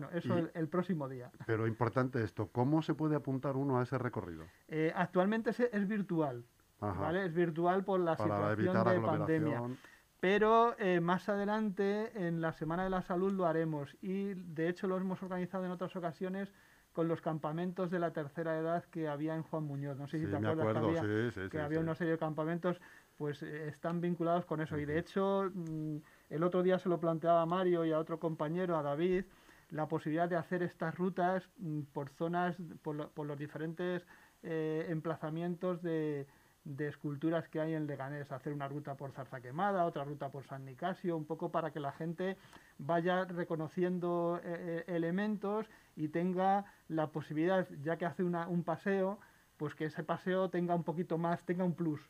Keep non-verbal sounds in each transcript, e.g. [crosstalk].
bueno, eso el, próximo día. [laughs] Pero importante esto, ¿cómo se puede apuntar uno a ese recorrido? Eh, actualmente es, virtual, ¿vale? Es virtual por la situación de pandemia. Pero eh, más adelante, en la Semana de la Salud, lo haremos. Y de hecho lo hemos organizado en otras ocasiones con los campamentos de la tercera edad que había en Juan Muñoz. No sé si te acuerdas que había, una serie de campamentos, pues eh, están vinculados con eso. Y de hecho, mm, el otro día se lo planteaba a Mario y a otro compañero, a David, la posibilidad de hacer estas rutas mm, por zonas, por, los diferentes eh, emplazamientos de, de esculturas que hay en Leganés, hacer una ruta por Zarza Quemada, otra ruta por San Nicasio, un poco para que la gente vaya reconociendo eh, eh, elementos y tenga la posibilidad, ya que hace un paseo, pues que ese paseo tenga un poquito más, tenga un plus,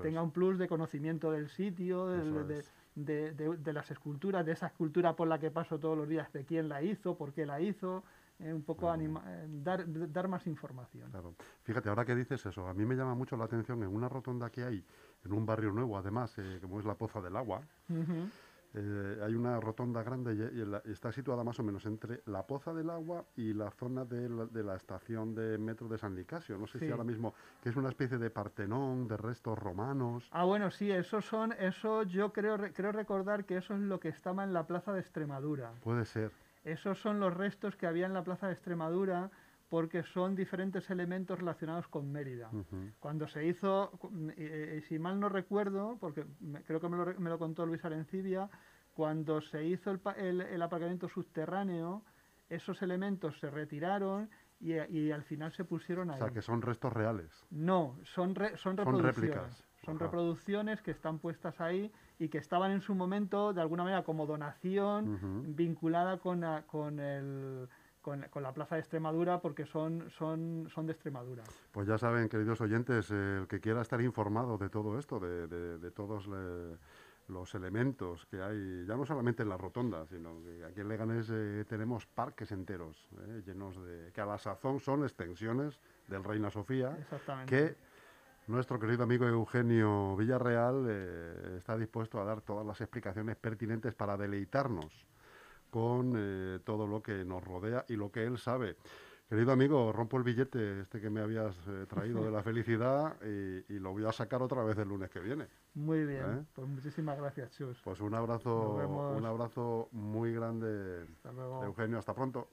tenga un plus de conocimiento del sitio, de, de, las esculturas, de esa escultura por la que paso todos los días, de quién la hizo, por qué la hizo, eh, un poco anima eh, dar, dar más información. Claro. Fíjate, ahora que dices eso, a mí me llama mucho la atención en una rotonda que hay, en un barrio nuevo, además, eh, como es la Poza del Agua, hay una rotonda grande y, está situada más o menos entre la Poza del Agua y la zona de la, estación de metro de San Nicasio. No sé si ahora mismo, que es una especie de Partenón, de restos romanos. Ah, bueno, sí, eso son, eso yo creo, creo recordar que eso es lo que estaba en la Plaza de Extremadura. Puede ser. Esos son los restos que había en la Plaza de Extremadura porque son diferentes elementos relacionados con Mérida. Cuando se hizo, eh, si mal no recuerdo, porque creo que me lo, contó Luis Arencibia, cuando se hizo el, aparcamiento subterráneo, esos elementos se retiraron y, al final se pusieron ahí. O sea, que son restos reales. No, son, son reproducciones. Son reproducciones que están puestas ahí y que estaban en su momento, de alguna manera, como donación vinculada con, con, el, con, la Plaza de Extremadura, porque son, son, son de Extremadura. Pues ya saben, queridos oyentes, el que quiera estar informado de todo esto, de, de, todos los elementos que hay, ya no solamente en la rotonda, sino que aquí en Leganés eh, tenemos parques enteros, eh, llenos de... que a la sazón son extensiones del Reina Sofía, que nuestro querido amigo Eugenio Villarreal eh, está dispuesto a dar todas las explicaciones pertinentes para deleitarnos con eh, todo lo que nos rodea y lo que él sabe. Querido amigo, rompo el billete este que me habías eh, traído de la [laughs] felicidad y, lo voy a sacar otra vez el lunes que viene. Muy bien, pues muchísimas gracias, Chus. Pues un abrazo, un abrazo muy grande, Eugenio, hasta pronto.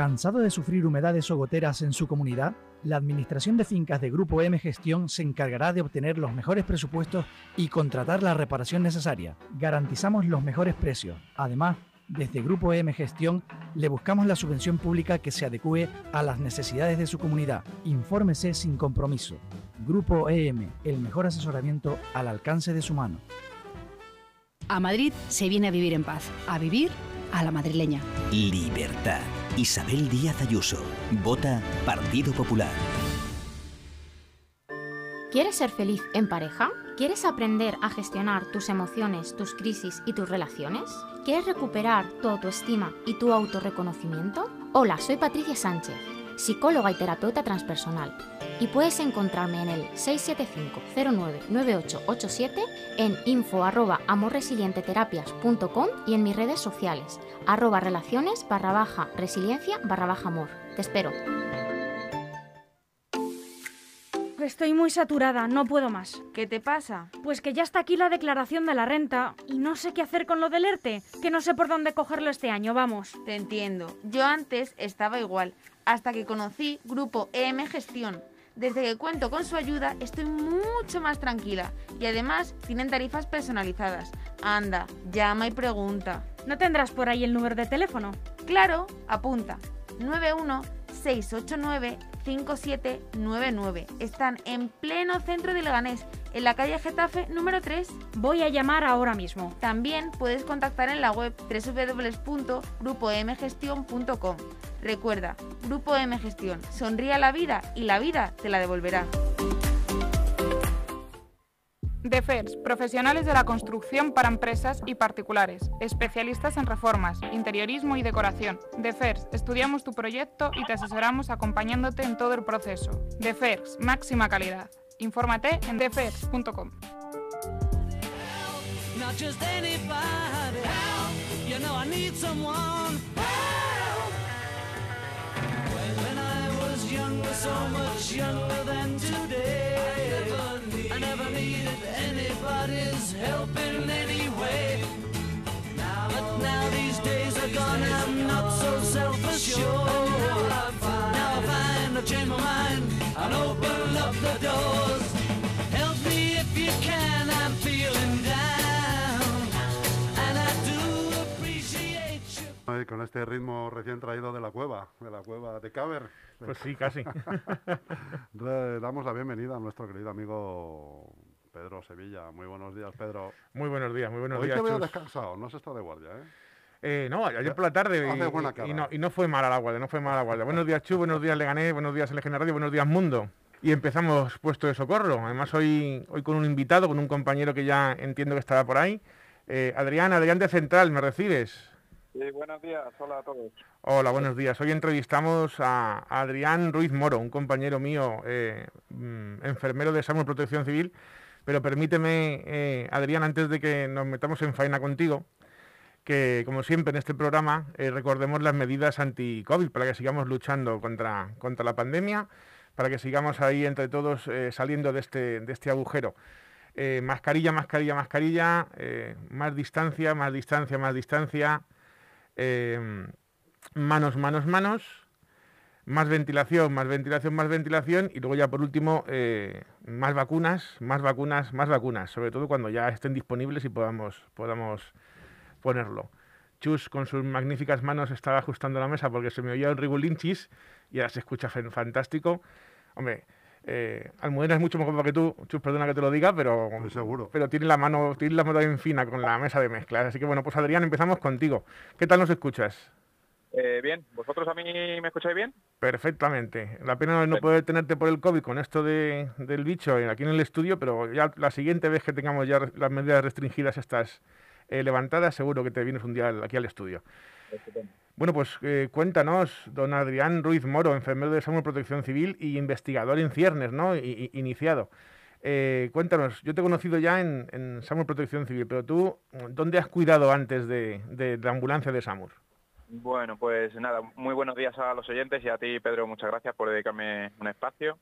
¿Cansado de sufrir humedades o goteras en su comunidad? La Administración de Fincas de Grupo M Gestión se encargará de obtener los mejores presupuestos y contratar la reparación necesaria. Garantizamos los mejores precios. Además, desde Grupo M Gestión le buscamos la subvención pública que se adecue a las necesidades de su comunidad. Infórmese sin compromiso. Grupo EM, el mejor asesoramiento al alcance de su mano. A Madrid se viene a vivir en paz, a vivir a la madrileña. Libertad. Isabel Díaz Ayuso. Vota Partido Popular. ¿Quieres ser feliz en pareja? ¿Quieres aprender a gestionar tus emociones, tus crisis y tus relaciones? ¿Quieres recuperar tu autoestima y tu autorreconocimiento? Hola, soy Patricia Sánchez, psicóloga y terapeuta transpersonal, y puedes encontrarme en el 675-099887, en info arroba amorresilienteterapias.com y en mis redes sociales, arroba relaciones barra baja resiliencia barra baja amor. Te espero. Estoy muy saturada, no puedo más. ¿Qué te pasa? Pues que ya está aquí la declaración de la renta y no sé qué hacer con lo del ERTE, que no sé por dónde cogerlo este año, vamos. Te entiendo. Yo antes estaba igual, hasta que conocí Grupo EM Gestión. Desde que cuento con su ayuda estoy mucho más tranquila y además tienen tarifas personalizadas. Anda, llama y pregunta. ¿No tendrás por ahí el número de teléfono? Claro, apunta. 91689 5799. Están en pleno centro de Leganés, en la calle Getafe número 3. Voy a llamar ahora mismo. También puedes contactar en la web www.grupomgestion.com. Recuerda, Grupo M Gestión, sonríe a la vida y la vida te la devolverá. DEFERS, profesionales de la construcción para empresas y particulares, especialistas en reformas, interiorismo y decoración. DEFERS, estudiamos tu proyecto y te asesoramos acompañándote en todo el proceso. DEFERS, máxima calidad. Infórmate en defers.com. anybody's help in any way. But now these days are gone, I'm not so self-assured. Now I find I've changed my mind and open up the doors. Help me if you can, I'm feeling down. And I do appreciate you. Con este ritmo recién traído de la cueva, de la cueva de Caber. Pues sí, casi. [laughs] Damos la bienvenida a nuestro querido amigo Pedro Sevilla. Muy buenos días, Pedro. Muy buenos días, muy buenos Hoy días. te veo descansado, no has estado de guardia, ¿eh? Eh, no, ayer por la tarde y, no, y, no, fue mala la guardia, no fue mala la guardia. Buenos días Chu, buenos días Leganés, buenos días LGN Radio, buenos días Mundo. Y empezamos puesto de socorro. Además hoy, hoy con un invitado, con un compañero que ya entiendo que estará por ahí. Eh, Adrián, Adrián de Central, ¿me recibes? Sí, buenos días, hola a todos. Hola, buenos días. Hoy entrevistamos a Adrián Ruiz Moro, un compañero mío, eh, mm, enfermero de Salud Protección Civil, pero permíteme, eh, Adrián, antes de que nos metamos en faena contigo, que como siempre en este programa eh, recordemos las medidas anti-COVID para que sigamos luchando contra, contra la pandemia, para que sigamos ahí entre todos saliendo de este, de este agujero. mascarilla, mascarilla, mascarilla, más distancia, más distancia, más distancia, manos, manos, manos más ventilación, más ventilación, más ventilación y luego ya por último eh, más vacunas, más vacunas, más vacunas, sobre todo cuando ya estén disponibles y podamos, podamos ponerlo. Chus con sus magníficas manos estaba ajustando la mesa porque se me oía el rigulinchis y ahora se escucha fantástico. Hombre, eh, Almudena es mucho mejor que tú, Chus, perdona que te lo diga, pero, seguro. pero tiene la mano, tiene la mano bien fina con la mesa de mezclas. Así que bueno, pues Adrián, empezamos contigo. ¿Qué tal nos escuchas? Eh, bien, ¿vosotros a mí me escucháis bien? Perfectamente. La pena no poder tenerte por el COVID con esto de, del bicho aquí en el estudio, pero ya la siguiente vez que tengamos ya las medidas restringidas estas eh, levantadas, seguro que te vienes un día aquí al estudio. Bueno, pues eh, cuéntanos, don Adrián Ruiz Moro, enfermero de Salud Protección Civil y investigador en ciernes, ¿no? iniciado. cuéntanos, yo te he conocido ya en, en SAMUR Protección Civil, pero tú, ¿dónde has cuidado antes de, de la ambulancia de SAMUR? Bueno, pues nada, muy buenos días a los oyentes y a ti, Pedro, muchas gracias por dedicarme un espacio.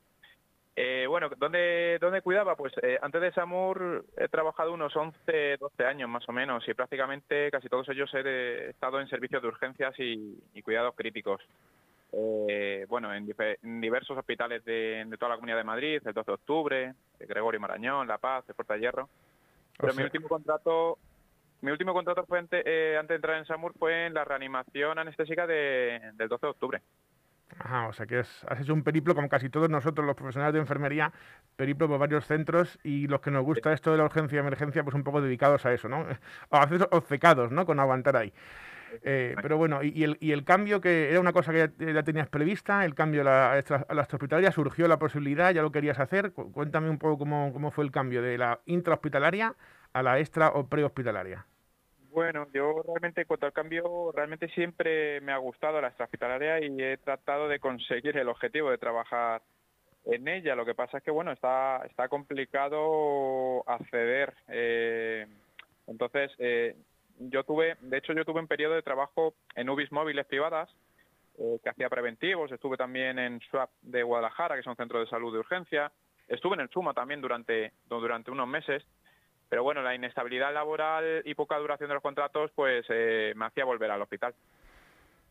Eh, bueno, ¿dónde, ¿dónde cuidaba? Pues eh, antes de SAMUR he trabajado unos 11, 12 años más o menos y prácticamente casi todos ellos he estado en servicios de urgencias y, cuidados críticos. Eh, bueno, en, diversos hospitales de, toda la Comunidad de Madrid, el 12 de octubre, Gregorio Marañón, La Paz, el Puerta de Hierro. Pero mi último contrato mi último contrato fue eh, antes de entrar en SAMUR fue en la reanimación anestésica del 12 de octubre. Ajá, o sea que has hecho un periplo como casi todos nosotros los profesionales de enfermería, periplo por varios centros y los que nos gusta esto de la urgencia y emergencia, pues un poco dedicados a eso, ¿no? [laughs] A veces obcecados, ¿no? Con aguantar ahí. Eh, pero bueno, y, el, y, el, cambio, que era una cosa que ya, tenías prevista, el cambio a la, a la extrahospitalaria, surgió la posibilidad, ya lo querías hacer. Cuéntame un poco cómo, cómo fue el cambio de la intrahospitalaria a la extra o prehospitalaria. Bueno, yo realmente en cuanto al cambio, realmente siempre me ha gustado la extrahospitalaria y he tratado de conseguir el objetivo de trabajar en ella. Lo que pasa es que, bueno, está, está complicado acceder. Eh, entonces, eh, yo tuve, de hecho, yo tuve un periodo de trabajo en UBIS móviles privadas eh, que hacía preventivos. Estuve también en SWAP de Guadalajara, que es un centro de salud de urgencia. Estuve en el SUMA también durante, durante unos meses. Pero bueno, la inestabilidad laboral y poca duración de los contratos, pues me hacía volver al hospital.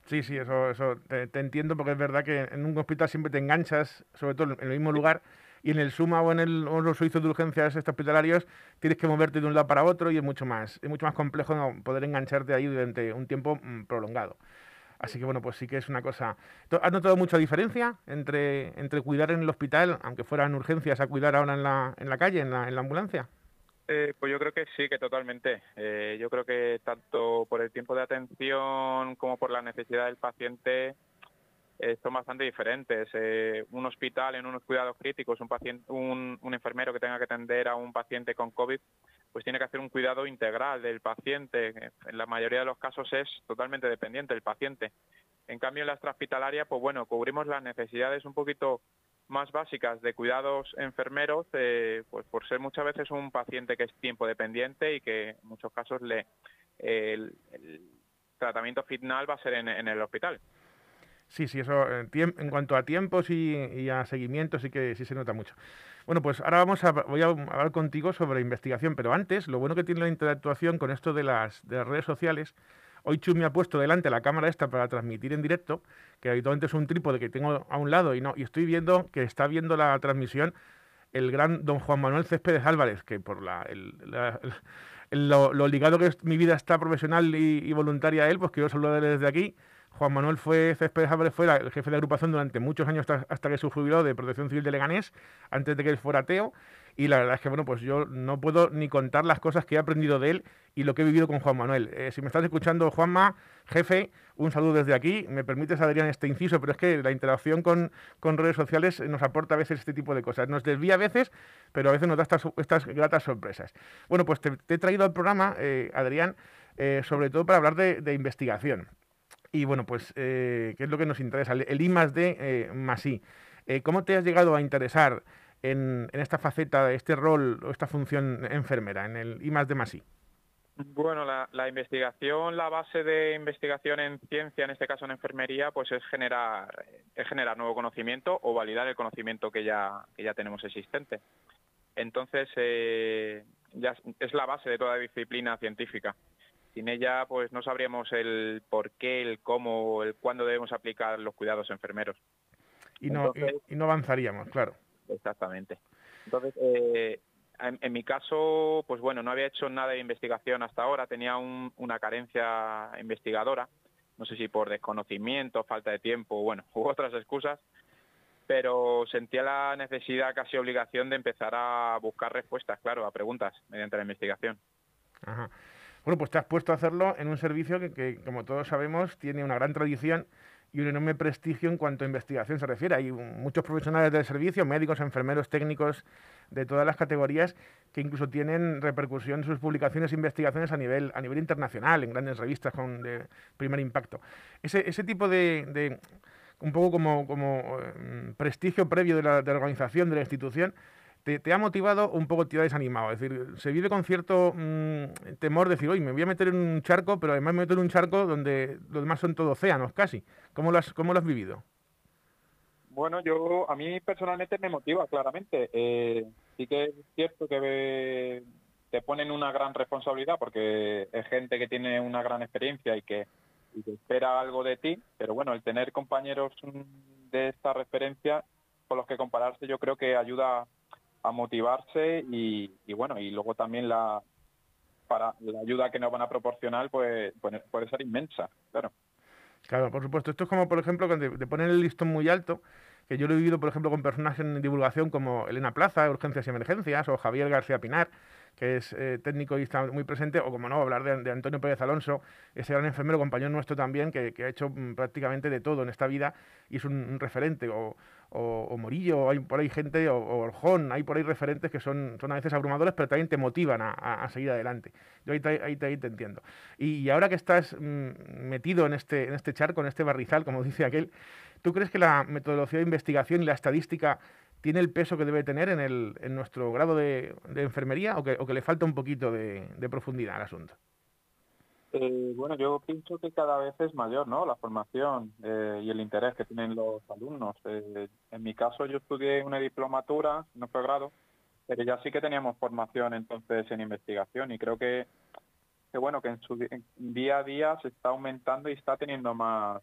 Sí, sí, eso, eso te, entiendo porque es verdad que en un hospital siempre te enganchas, sobre todo en el mismo lugar, y en el SUMA o en, el, los servicios de urgencias hospitalarios tienes que moverte de un lado para otro y es mucho más, es mucho más complejo poder engancharte ahí durante un tiempo mm, prolongado. Así que bueno, pues sí que es una cosa. ¿Has notado mucha diferencia entre, entre cuidar en el hospital, aunque fueran urgencias, a cuidar ahora en la, en la calle, en la, en la ambulancia? Eh, pues yo creo que sí, que totalmente. Eh, yo creo que tanto por el tiempo de atención como por la necesidad del paciente eh, son bastante diferentes. un hospital en unos cuidados críticos, un, un, enfermero que tenga que atender a un paciente con COVID, pues tiene que hacer un cuidado integral del paciente. En la mayoría de los casos es totalmente dependiente del paciente. En cambio, en la extrahospitalaria, pues bueno, cubrimos las necesidades un poquito más básicas de cuidados enfermeros, eh, pues por ser muchas veces un paciente que es tiempo dependiente y que en muchos casos le, el, tratamiento final va a ser en, el hospital. Sí, sí, eso en, cuanto a tiempos y, a seguimiento sí que sí se nota mucho. Bueno, pues ahora vamos a, voy a hablar contigo sobre investigación, pero antes, lo bueno que tiene la interactuación con esto de las, de las redes sociales Hoy Chu me ha puesto delante la cámara esta para transmitir en directo, que habitualmente es un trípode que tengo a un lado y no, y estoy viendo que está viendo la transmisión el gran don Juan Manuel Céspedes Álvarez, que por la, lo, ligado que es, mi vida está profesional y, voluntaria a él, pues quiero saludarle desde aquí. Juan Manuel fue, Céspedes Álvarez fue el jefe de agrupación durante muchos años hasta, que se jubiló de Protección Civil de Leganés, antes de que él fuera ateo y la verdad es que, bueno, pues yo no puedo ni contar las cosas que he aprendido de él y lo que he vivido con Juan Manuel. Eh, si me estás escuchando, Juanma, jefe, un saludo desde aquí. Me permites, Adrián, este inciso, pero es que la interacción con, redes sociales nos aporta a veces este tipo de cosas. Nos desvía a veces, pero a veces nos da estas, gratas sorpresas. Bueno, pues te, he traído al programa, eh, Adrián, eh, sobre todo para hablar de, investigación. Y bueno, pues, ¿qué es lo que nos interesa? El, I más D más I. ¿Cómo te has llegado a interesar en, esta faceta, este rol o esta función enfermera, en el I más de más I? Bueno, la, investigación, la base de investigación en ciencia, en este caso en enfermería, pues es generar, es generar nuevo conocimiento o validar el conocimiento que ya, que ya tenemos existente. Entonces, eh, ya es la base de toda disciplina científica. Sin ella, pues no sabríamos el por qué, el cómo, el cuándo debemos aplicar los cuidados enfermeros. y no avanzaríamos, claro. Exactamente. Entonces, eh, en, mi caso, pues bueno, no había hecho nada de investigación hasta ahora, tenía una carencia investigadora, no sé si por desconocimiento, falta de tiempo, bueno, [laughs] u otras excusas, pero sentía la necesidad, casi obligación, de empezar a buscar respuestas, claro, a preguntas mediante la investigación. Ajá. Bueno, pues te has puesto a hacerlo en un servicio que, como todos sabemos, tiene una gran tradición y un enorme prestigio en cuanto a investigación se refiere. Hay muchos profesionales del servicio, médicos, enfermeros, técnicos de todas las categorías que incluso tienen repercusión en sus publicaciones e investigaciones a nivel, a nivel internacional, en grandes revistas con de primer impacto. Ese, ese tipo de, un poco como, como mm, prestigio previo de la, de la organización, de la institución, te, ha motivado un poco te ha desanimado. Es decir, se vive con cierto mm, temor de decir, oye, me voy a meter en un charco, pero además me meto en un charco donde los demás son todos océanos casi. ¿Cómo lo has, cómo lo has vivido? Bueno, yo a mí personalmente me motiva, claramente. Eh, sí que es cierto que te ponen una gran responsabilidad porque es gente que tiene una gran experiencia y que, y que espera algo de ti, pero bueno, el tener compañeros de esta referencia con los que compararse yo creo que ayuda a motivarse y, bueno, y luego también la para la ayuda que nos van a proporcionar pues, pues, puede ser inmensa, claro. Claro, por supuesto. Esto es como, por ejemplo, cuando te ponen el listón muy alto, que yo lo he vivido, por ejemplo, con personas en divulgación como Elena Plaza, Urgencias y Emergencias, o Javier García Pinar, que es eh, técnico y está muy presente, o como no, hablar de, Antonio Pérez Alonso, ese gran enfermero, compañero nuestro también, que, ha hecho mm, prácticamente de todo en esta vida y es un, referente, o, Morillo, hay por ahí gente, o, Orjón, hay por ahí referentes que son, son a veces abrumadores, pero también te motivan a, seguir adelante. Yo ahí, ahí, te entiendo. Y, ahora que estás mm, metido en este, en este charco, en este barrizal, como [laughs] dice aquel, ¿tú crees que la metodología de investigación y la estadística tiene el peso que debe tener en, el, en nuestro grado de, enfermería o que, o que, le falta un poquito de, profundidad al asunto? Eh, bueno, yo pienso que cada vez es mayor ¿no? la formación eh, y el interés que tienen los alumnos. Eh, en mi caso yo estudié una diplomatura, no fue grado, pero ya sí que teníamos formación entonces en investigación y creo que, que bueno, que en su día a día se está aumentando y está teniendo más,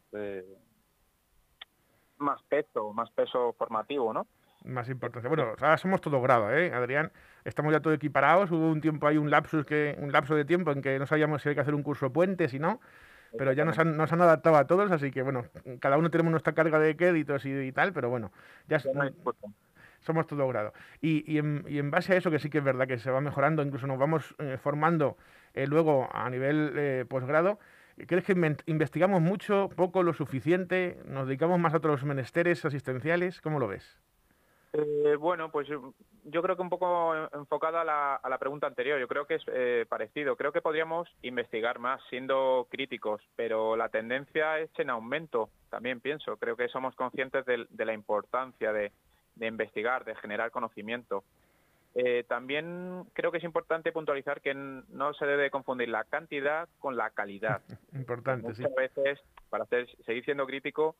más peso, más peso formativo, ¿no? Más importancia. Bueno, ahora somos todo grado, ¿eh, Adrián? Estamos ya todos equiparados. Hubo un tiempo, hay un lapsus que, un lapso de tiempo en que no sabíamos si hay que hacer un curso puente, si no. Pero ya nos han, nos han adaptado a todos, así que bueno, cada uno tenemos nuestra carga de créditos y, tal, pero bueno, ya somos todo grado. Y, y, en, y, en, base a eso, que sí que es verdad que se va mejorando, incluso nos vamos eh, formando eh, luego a nivel eh, posgrado. ¿Crees que investigamos mucho, poco, lo suficiente? ¿Nos dedicamos más a otros menesteres asistenciales? ¿Cómo lo ves? Eh, bueno, pues yo creo que un poco enfocada a la, pregunta anterior, yo creo que es eh, parecido. Creo que podríamos investigar más siendo críticos, pero la tendencia es en aumento, también pienso. Creo que somos conscientes de, la importancia de, investigar, de generar conocimiento. Eh, también creo que es importante puntualizar que no se debe confundir la cantidad con la calidad. [laughs] Importante, Muchas veces, para seguir siendo crítico,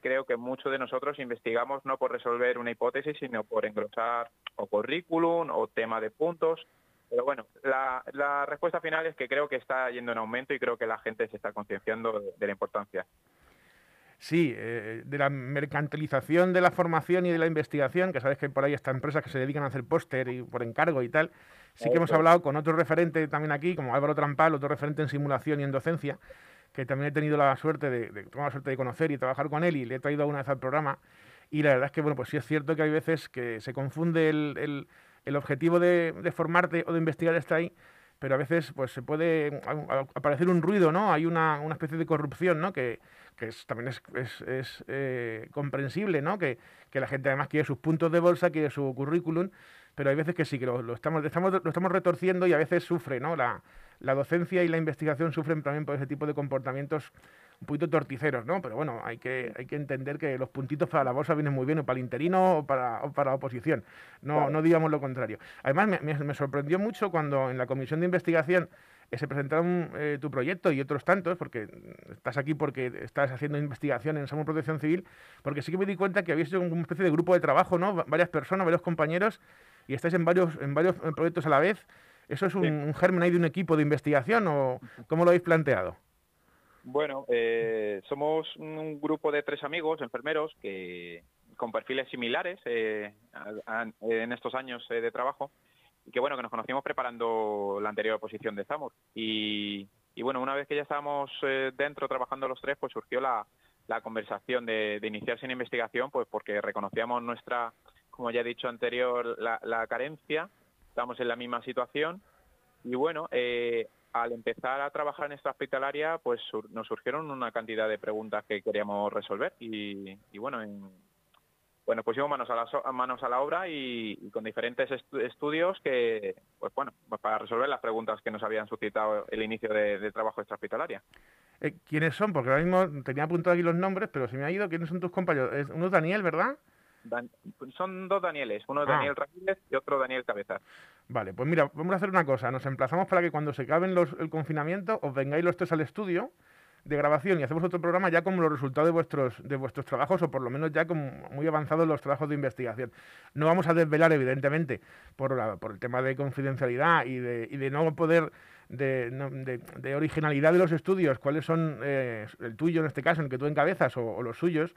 creo que muchos de nosotros investigamos no por resolver una hipótesis, sino por engrosar o currículum o tema de puntos. Pero bueno, la, respuesta final es que creo que está yendo en aumento y creo que la gente se está concienciando de, la importancia. Sí, eh, de la mercantilización de la formación y de la investigación, que sabes que por ahí están empresas que se dedican a hacer póster y por encargo y tal. Sí que hemos hablado con otro referente también aquí, como Álvaro Trampal, otro referente en simulación y en docencia, que también he tenido la suerte de, la suerte de conocer y trabajar con él y le he traído alguna vez al programa. Y la verdad es que, bueno, pues sí es cierto que hay veces que se confunde el, el, objetivo de, de, formarte o de investigar está ahí, pero a veces pues se puede aparecer un ruido, ¿no? Hay una, una especie de corrupción, ¿no? Que, que es, también es, es, es eh, comprensible, ¿no? Que, que, la gente además quiere sus puntos de bolsa, quiere su currículum, pero hay veces que sí, que lo, lo estamos, estamos, lo estamos retorciendo y a veces sufre, ¿no? La, la docencia y la investigación sufren también por ese tipo de comportamientos un poquito torticeros, ¿no? Pero bueno, hay que, hay que entender que los puntitos para la bolsa vienen muy bien, o para el interino o para, para la oposición. No, no digamos lo contrario. Además, me, sorprendió mucho cuando en la comisión de investigación eh, se presentaron eh, tu proyecto y otros tantos, porque estás aquí porque estás haciendo investigación en Samuel Protección Civil, porque sí que me di cuenta que habéis hecho una especie de grupo de trabajo, ¿no? Varias personas, varios compañeros, y estáis en varios, en varios eh, proyectos a la vez. ¿Eso es un, germen ahí de un equipo de investigación o cómo lo habéis planteado? Bueno, eh, somos un grupo de tres amigos, enfermeros, que con perfiles similares eh, en estos años eh, de trabajo y que bueno, que nos conocimos preparando la anterior posición de Zamor. Y, bueno, una vez que ya estábamos dentro trabajando los tres, pues surgió la, conversación de, iniciarse en investigación, pues porque reconocíamos nuestra, como ya he dicho anterior, la carencia estamos en la misma situación y bueno, eh, al empezar a trabajar en esta hospitalaria, pues nos surgieron una cantidad de preguntas que queríamos resolver y, bueno, en, bueno, pusimos manos a la, manos a la obra y, con diferentes estudios que, pues bueno, pues para resolver las preguntas que nos habían suscitado el inicio de, trabajo extrahospitalaria. Eh, ¿Quiénes son? Porque ahora mismo tenía apuntado aquí los nombres, pero se me ha ido. ¿Quiénes son tus compañeros? Uno es Daniel, ¿verdad? Son dos Danieles, uno ah. Daniel Ramírez y otro Daniel Cabezas. Vale, pues mira, vamos a hacer una cosa. Nos emplazamos para que cuando se acaben los, el confinamiento os vengáis los tres al estudio de grabación y hacemos otro programa ya como los resultados de vuestros, de vuestros trabajos o por lo menos ya como muy avanzados los trabajos de investigación. No vamos a desvelar, evidentemente, por, por el tema de confidencialidad y de, y de no poder de, de, originalidad de los estudios, cuáles son eh, el tuyo en este caso, en el que tú encabezas, o los suyos,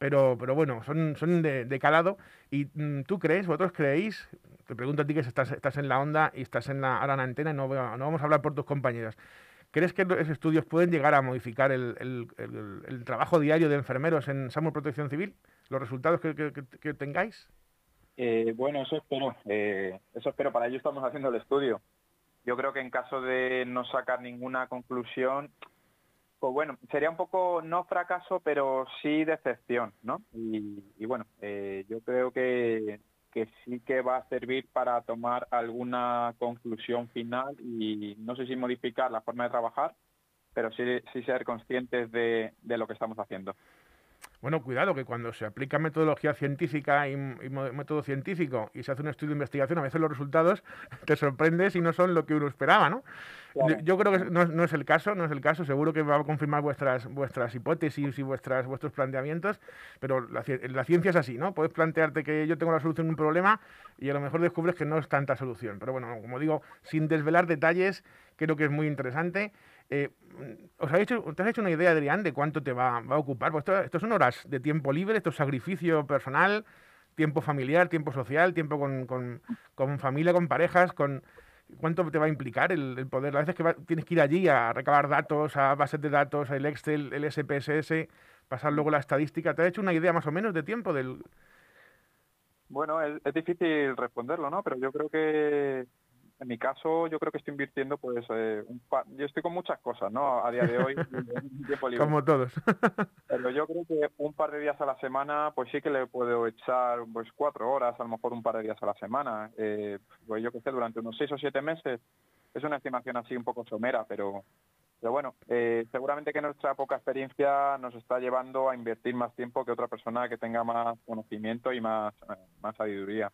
pero, pero bueno, son, son de, calado. ¿Y mm, tú crees, vosotros creéis, te pregunto a ti que estás, estás en la onda y estás en la, ahora en antena y no, no vamos a hablar por tus compañeros, ¿crees que esos estudios pueden llegar a modificar el, el, trabajo diario de enfermeros en Samuel Protección Civil? ¿Los resultados que, que, tengáis? Eh, bueno, eso espero. Eh, eso espero. Para ello estamos haciendo el estudio. Yo creo que en caso de no sacar ninguna conclusión, pues bueno, sería un poco no fracaso, pero sí decepción, ¿no? Y, bueno, eh, yo creo que, que sí que va a servir para tomar alguna conclusión final y no sé si modificar la forma de trabajar, pero sí, sí ser conscientes de, de lo que estamos haciendo. Bueno, cuidado, que cuando se aplica metodología científica y, método científico y se hace un estudio de investigación, a veces los resultados [laughs] te sorprendes y no son lo que uno esperaba, ¿no? Yo, creo que no, es el caso, no es el caso. Seguro que va a confirmar vuestras, vuestras hipótesis y vuestras, vuestros planteamientos, pero la, la ciencia es así, ¿no? Puedes plantearte que yo tengo la solución a un problema y a lo mejor descubres que no es tanta solución. Pero bueno, como digo, sin desvelar detalles, creo que es muy interesante. Eh, ¿os hecho, ¿Te has hecho una idea, Adrián, de cuánto te va, a ocupar? Pues esto, son horas de tiempo libre, esto es sacrificio personal, tiempo familiar, tiempo social, tiempo con, familia, con parejas, con... ¿Cuánto te va a implicar el, poder? A veces que tienes que ir allí a recabar datos, a bases de datos, el Excel, el SPSS, pasar luego la estadística. ¿Te has hecho una idea más o menos de tiempo del...? Bueno, es difícil responderlo, ¿no? Pero yo creo que en mi caso, yo creo que estoy invirtiendo, pues, eh, un yo estoy con muchas cosas, ¿no? A día de hoy, [laughs] Como todos. [laughs] Pero yo creo que un par de días a la semana, pues sí que le puedo echar, pues, cuatro horas, a lo mejor un par de días a la semana. Eh, pues yo que sé, durante unos seis o siete meses. Es una estimación así un poco somera, pero, pero bueno, eh, seguramente que nuestra poca experiencia nos está llevando a invertir más tiempo que otra persona que tenga más conocimiento y más, más sabiduría.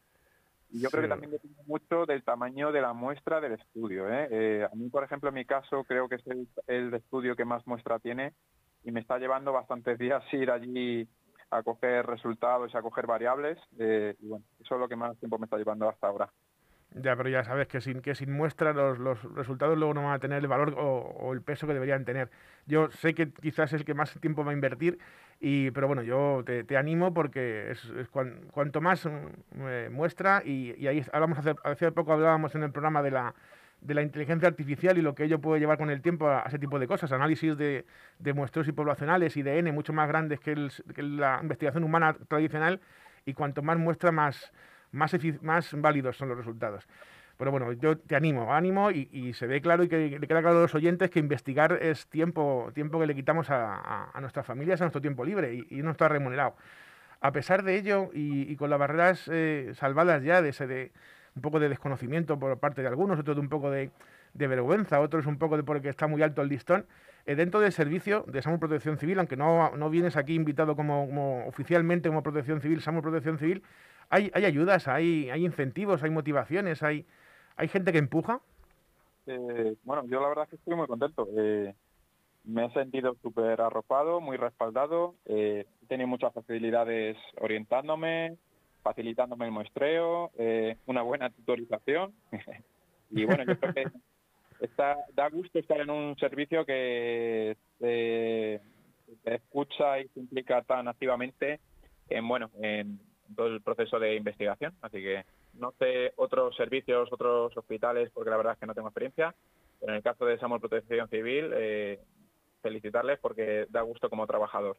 Y yo creo que también depende mucho del tamaño de la muestra del estudio. ¿eh? Eh, a mí, por ejemplo, en mi caso, creo que es el, estudio que más muestra tiene y me está llevando bastantes días [laughs] ir allí a coger resultados y a coger variables. Eh, y bueno, eso es lo que más tiempo me está llevando hasta ahora. Ya, pero ya sabes que sin, que sin muestra los, los resultados luego no van a tener el valor o, o, el peso que deberían tener. Yo sé que quizás es el que más tiempo va a invertir y, pero bueno, yo te, animo porque es, cuanto más mm, muestra, y, ahí hablamos hace, hace poco hablábamos en el programa de la, de la inteligencia artificial y lo que ello puede llevar con el tiempo a, ese tipo de cosas, análisis de, de muestros y poblacionales y de N mucho más grandes que, la investigación humana tradicional, y cuanto más muestra, más, más, más válidos son los resultados. Pero bueno, yo te animo, ánimo y, se ve claro y que le queda claro a los oyentes que investigar es tiempo, tiempo que le quitamos a, nuestras familias, a nuestro tiempo libre y, no está remunerado. A pesar de ello y, con las barreras eh, salvadas ya de ese de un poco de desconocimiento por parte de algunos, otros de un poco de, vergüenza, otros un poco de porque está muy alto el listón, eh, dentro del servicio de SAMUR Protección Civil, aunque no, no vienes aquí invitado como, como, oficialmente como Protección Civil, SAMUR Protección Civil, hay, hay ayudas, hay, hay incentivos, hay motivaciones, hay, ¿Hay gente que empuja? Eh, bueno, yo la verdad es que estoy muy contento. Eh, me he sentido súper arropado, muy respaldado. Eh, he tenido muchas facilidades orientándome, facilitándome el muestreo, una buena tutorización. [laughs] y bueno, yo creo que está, da gusto estar en un servicio que te, escucha y se implica tan activamente en, bueno, en todo el proceso de investigación. Así que no sé otros servicios, otros hospitales, porque la verdad es que no tengo experiencia. Pero en el caso de Samur Protección Civil, eh, felicitarles porque da gusto como trabajador.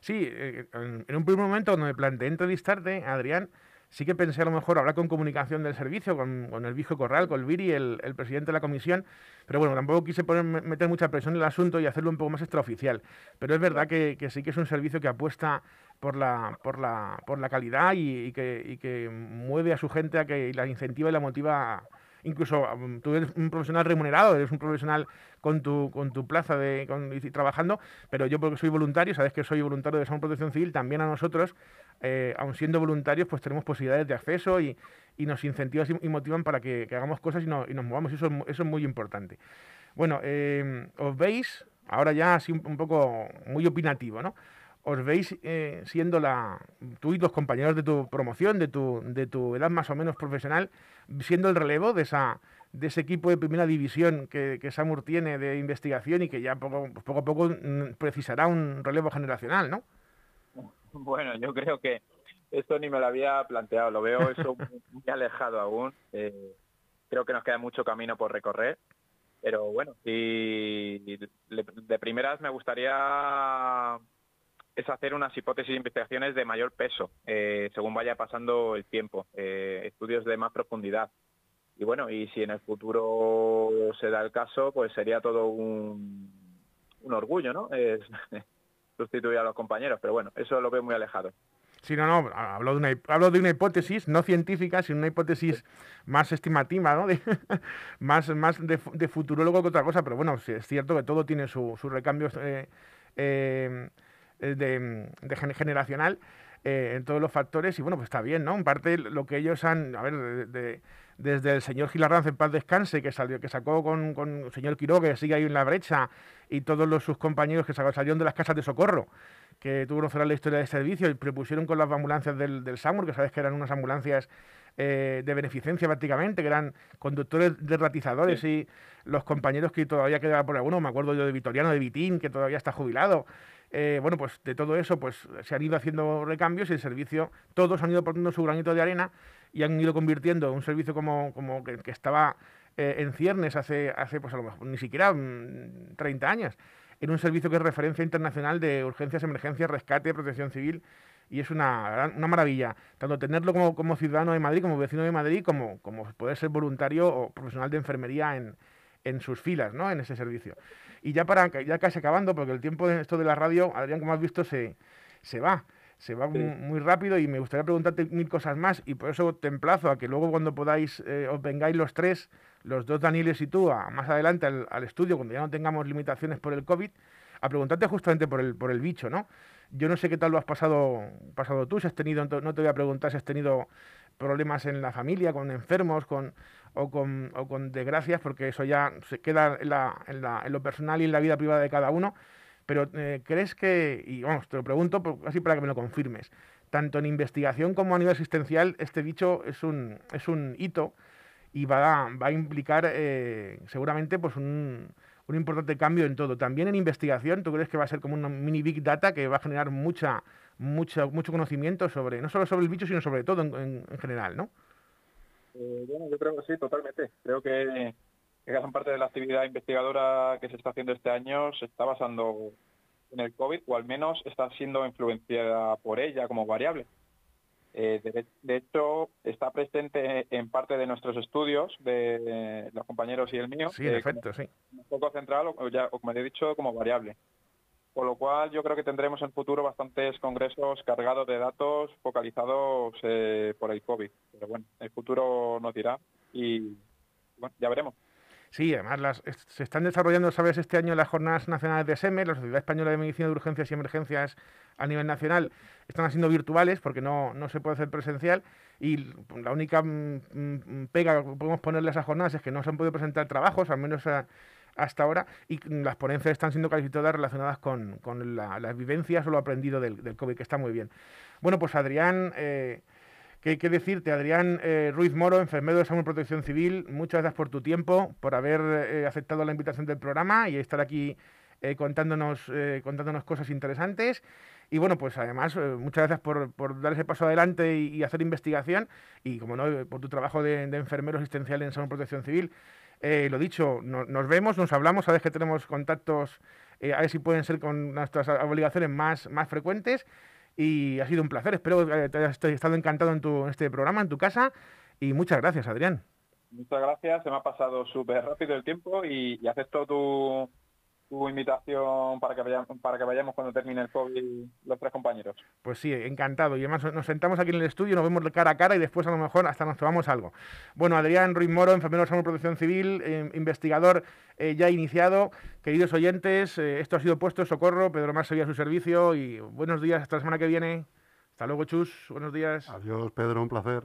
Sí, eh, en un primer momento cuando me planteé entrevistarte, Adrián, sí que pensé a lo mejor hablar con comunicación del servicio, con, el viejo Corral, con el Viri, el, presidente de la comisión, pero bueno, tampoco quise poner, meter mucha presión en el asunto y hacerlo un poco más extraoficial. Pero es verdad que, que sí que es un servicio que apuesta por la, por la, por la calidad y, que, que, mueve a su gente a que la incentiva y la motiva. Incluso um, tú eres un profesional remunerado, eres un profesional con tu, con tu plaza de trabajando, pero yo porque soy voluntario, sabes que soy voluntario de Salud Protección Civil, también a nosotros, eh, aun siendo voluntarios, pues tenemos posibilidades de acceso y, y nos incentivan y, motivan para que, hagamos cosas y, y, nos movamos. Eso, eso es muy importante. Bueno, eh, os veis, ahora ya así un poco muy opinativo, ¿no? Os veis eh, siendo la, tú y los compañeros de tu promoción, de tu, de tu edad más o menos profesional, siendo el relevo de, esa, de ese equipo de primera división que, que Samur tiene de investigación y que ya poco, poco a poco mm, precisará un relevo generacional, ¿no? Bueno, yo creo que esto ni me lo había planteado, lo veo eso [laughs] muy alejado aún. Eh, creo que nos queda mucho camino por recorrer, pero bueno, y de primeras me gustaría es hacer unas hipótesis e investigaciones de mayor peso, eh, según vaya pasando el tiempo, eh, estudios de más profundidad. Y bueno, y si en el futuro se da el caso, pues sería todo un, un orgullo, ¿no? [laughs] Sustituir a los compañeros, pero bueno, eso lo veo muy alejado. Sí, no, no, hablo de una, hablo de una hipótesis no científica, sino una hipótesis más estimativa, ¿no? [laughs] más más de, de, futurólogo que otra cosa, pero bueno, es cierto que todo tiene su recambios eh, eh, de, de, generacional eh, en todos los factores y bueno, pues está bien, ¿no? En parte lo que ellos han, a ver, de, desde el señor Gilarranz en paz descanse, que salió, que sacó con, con el señor Quiroga, que sigue ahí en la brecha, y todos los, sus compañeros que salieron de las casas de socorro, que tú conocerás la historia de servicio y prepusieron con las ambulancias del, del SAMUR, que sabes que eran unas ambulancias eh, de beneficencia prácticamente, que eran conductores derratizadores y los compañeros que todavía quedaban por alguno, me acuerdo yo de Vitoriano de Vitín, que todavía está jubilado. Eh, bueno, pues de todo eso pues se han ido haciendo recambios y el servicio, todos han ido poniendo su granito de arena y han ido convirtiendo un servicio como, como que, que estaba eh, en ciernes hace, hace pues a lo mejor ni siquiera 30 mm, años, en un servicio que es referencia internacional de urgencias, emergencias, rescate, protección civil y es una, una maravilla, tanto tenerlo como, como, ciudadano de Madrid, como vecino de Madrid, como, como poder ser voluntario o profesional de enfermería en, en sus filas, ¿no? En ese servicio. Y ya para ya casi acabando, porque el tiempo de esto de la radio, Adrián, como has visto, se, se va. Se va muy, rápido y me gustaría preguntarte mil cosas más y por eso te emplazo a que luego cuando podáis eh, os vengáis los tres, los dos Danieles y tú, a, más adelante al, al, estudio, cuando ya no tengamos limitaciones por el COVID, a preguntarte justamente por el, por el bicho, ¿no? Yo no sé qué tal lo has pasado, pasado tú, si has tenido, no te voy a preguntar si has tenido problemas en la familia, con enfermos, con, o, con, desgracias, porque eso ya se queda en, lo personal y en la vida privada de cada uno. Pero eh, ¿crees que, y vamos, te lo pregunto así para que me lo confirmes, tanto en investigación como a nivel asistencial, este bicho es un, es un hito y va a, va a implicar eh, seguramente pues un, un importante cambio en todo. También en investigación, ¿tú crees que va a ser como una mini big data que va a generar mucha, mucha mucho conocimiento sobre, no solo sobre el bicho, sino sobre todo en, en, general, ¿no? Eh, bueno, yo creo que sí, totalmente. Creo que, que gran parte de la actividad investigadora que se está haciendo este año se está basando en el COVID, o al menos está siendo influenciada por ella como variable. Eh, de, de, hecho, está presente en parte de nuestros estudios, de los compañeros y el mío. Sí, en eh, efecto, como, sí. Un poco central, o, ya, o como he dicho, como variable. Con lo cual, yo creo que tendremos en futuro bastantes congresos cargados de datos focalizados eh, por el COVID. Pero bueno, el futuro nos dirá y bueno, ya veremos. Sí, además las, se están desarrollando, sabes, este año las jornadas nacionales de SEME, la Sociedad Española de Medicina de Urgencias y Emergencias a nivel nacional, están siendo virtuales porque no, no se puede hacer presencial y la única mm, mm, pega que podemos ponerle a esas jornadas es que no se han podido presentar trabajos, al menos a, hasta ahora, y las ponencias están siendo casi todas relacionadas con, con la, las vivencias o lo aprendido del, del, COVID, que está muy bien. Bueno, pues Adrián... Eh, ¿Qué, ¿Qué, decirte, Adrián eh, Ruiz Moro, enfermero de Salud y Protección Civil? Muchas gracias por tu tiempo, por haber eh, aceptado la invitación del programa y estar aquí eh, contándonos, eh, contándonos cosas interesantes. Y bueno, pues además, eh, muchas gracias por, dar ese paso adelante y, hacer investigación y, como no, por tu trabajo de, enfermero asistencial en Salud y Protección Civil. lo dicho, no, nos vemos, nos hablamos, sabes que tenemos contactos, a ver si pueden ser con nuestras obligaciones más, más frecuentes y ha sido un placer. Espero que te hayas estado encantado en, tu, este programa, en tu casa. Y muchas gracias, Adrián. Muchas gracias. Se me ha pasado súper rápido el tiempo y, y acepto tu, tu invitación para que, vayamos, para que vayamos cuando termine el COVID los tres compañeros. Pues sí, encantado. Y además nos sentamos aquí en el estudio, nos vemos cara a cara y después a lo mejor hasta nos tomamos algo. Bueno, Adrián Ruiz Moro, enfermero de salud y protección civil, eh, investigador eh, ya iniciado. Queridos oyentes, eh, esto ha sido puesto socorro. Pedro Más seguía su servicio y buenos días hasta la semana que viene. Hasta luego, Chus. Buenos días. Adiós, Pedro. Un placer.